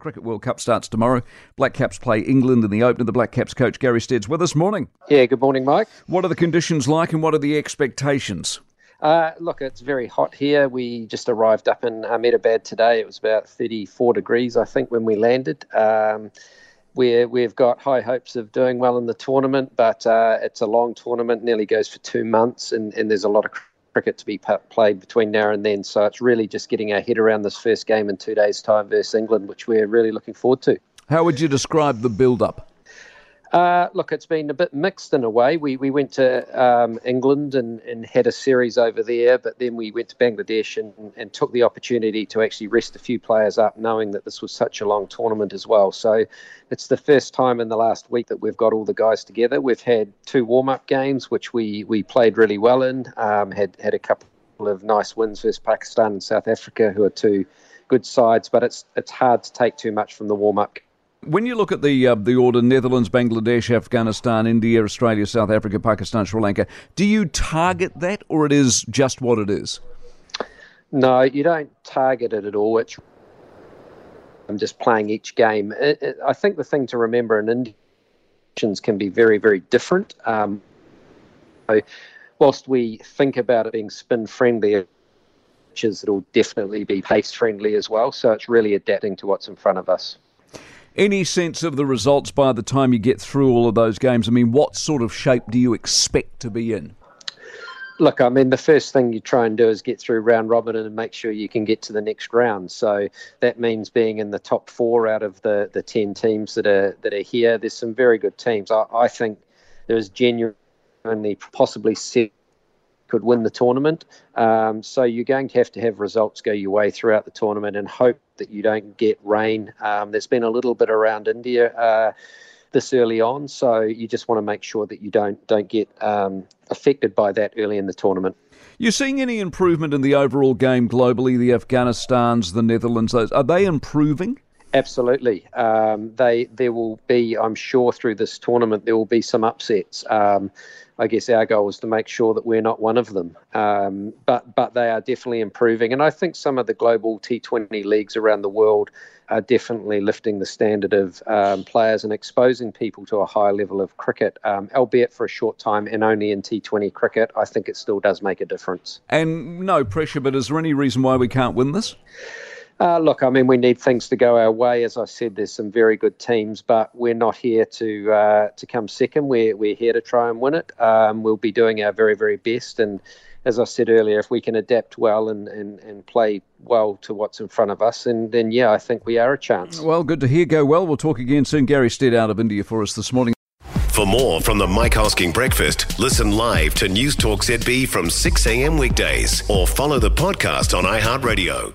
Cricket World Cup starts tomorrow. Black Caps play England in the opener. The Black Caps coach Gary Stead's with us. Morning. Yeah, good morning, Mike. What are the conditions like and what are the expectations? Uh, look, it's very hot here. We just arrived up in Ahmedabad today. It was about 34 degrees, I think, when we landed. Um, we we've got high hopes of doing well in the tournament, but uh, it's a long tournament, nearly goes for two months, and, and there's a lot of cricket to be played between now and then. So it's really just getting our head around this first game in two days' time versus England, which we're really looking forward to. How would you describe the build up? Uh, look, it's been a bit mixed in a way. We we went to um, England and, and had a series over there, but then we went to Bangladesh and, and took the opportunity to actually rest a few players up, knowing that this was such a long tournament as well. So it's the first time in the last week that we've got all the guys together. We've had two warm up games, which we, we played really well in, um, had, had a couple of nice wins versus Pakistan and South Africa, who are two good sides, but it's, it's hard to take too much from the warm up when you look at the uh, the order Netherlands, Bangladesh, Afghanistan, India, Australia, South Africa, Pakistan, Sri Lanka, do you target that or it is just what it is? No, you don't target it at all. It's I'm just playing each game. It, it, I think the thing to remember in India can be very, very different. Um, so whilst we think about it being spin friendly, it'll definitely be pace friendly as well. So it's really adapting to what's in front of us. Any sense of the results by the time you get through all of those games? I mean, what sort of shape do you expect to be in? Look, I mean, the first thing you try and do is get through round robin and make sure you can get to the next round. So that means being in the top four out of the, the ten teams that are that are here. There's some very good teams. I, I think there's genuinely only possibly seven could win the tournament. Um, so you're going to have to have results go your way throughout the tournament and hope that you don't get rain. Um, there's been a little bit around India uh, this early on, so you just want to make sure that you don't don't get um, affected by that early in the tournament. You seeing any improvement in the overall game globally? The Afghanistan's, the Netherlands, those are they improving? Absolutely. Um, they there will be, I'm sure, through this tournament there will be some upsets. Um, I guess our goal is to make sure that we're not one of them. Um, but but they are definitely improving, and I think some of the global T20 leagues around the world are definitely lifting the standard of um, players and exposing people to a higher level of cricket, um, albeit for a short time and only in T20 cricket. I think it still does make a difference. And no pressure, but is there any reason why we can't win this? Uh, look, I mean, we need things to go our way. As I said, there's some very good teams, but we're not here to uh, to come second. We're we're here to try and win it. Um, we'll be doing our very very best, and as I said earlier, if we can adapt well and, and, and play well to what's in front of us, and then yeah, I think we are a chance. Well, good to hear. Go well. We'll talk again soon. Gary Stead out of India for us this morning. For more from the Mike Hosking Breakfast, listen live to News Talk ZB from 6 a.m. weekdays or follow the podcast on iHeartRadio.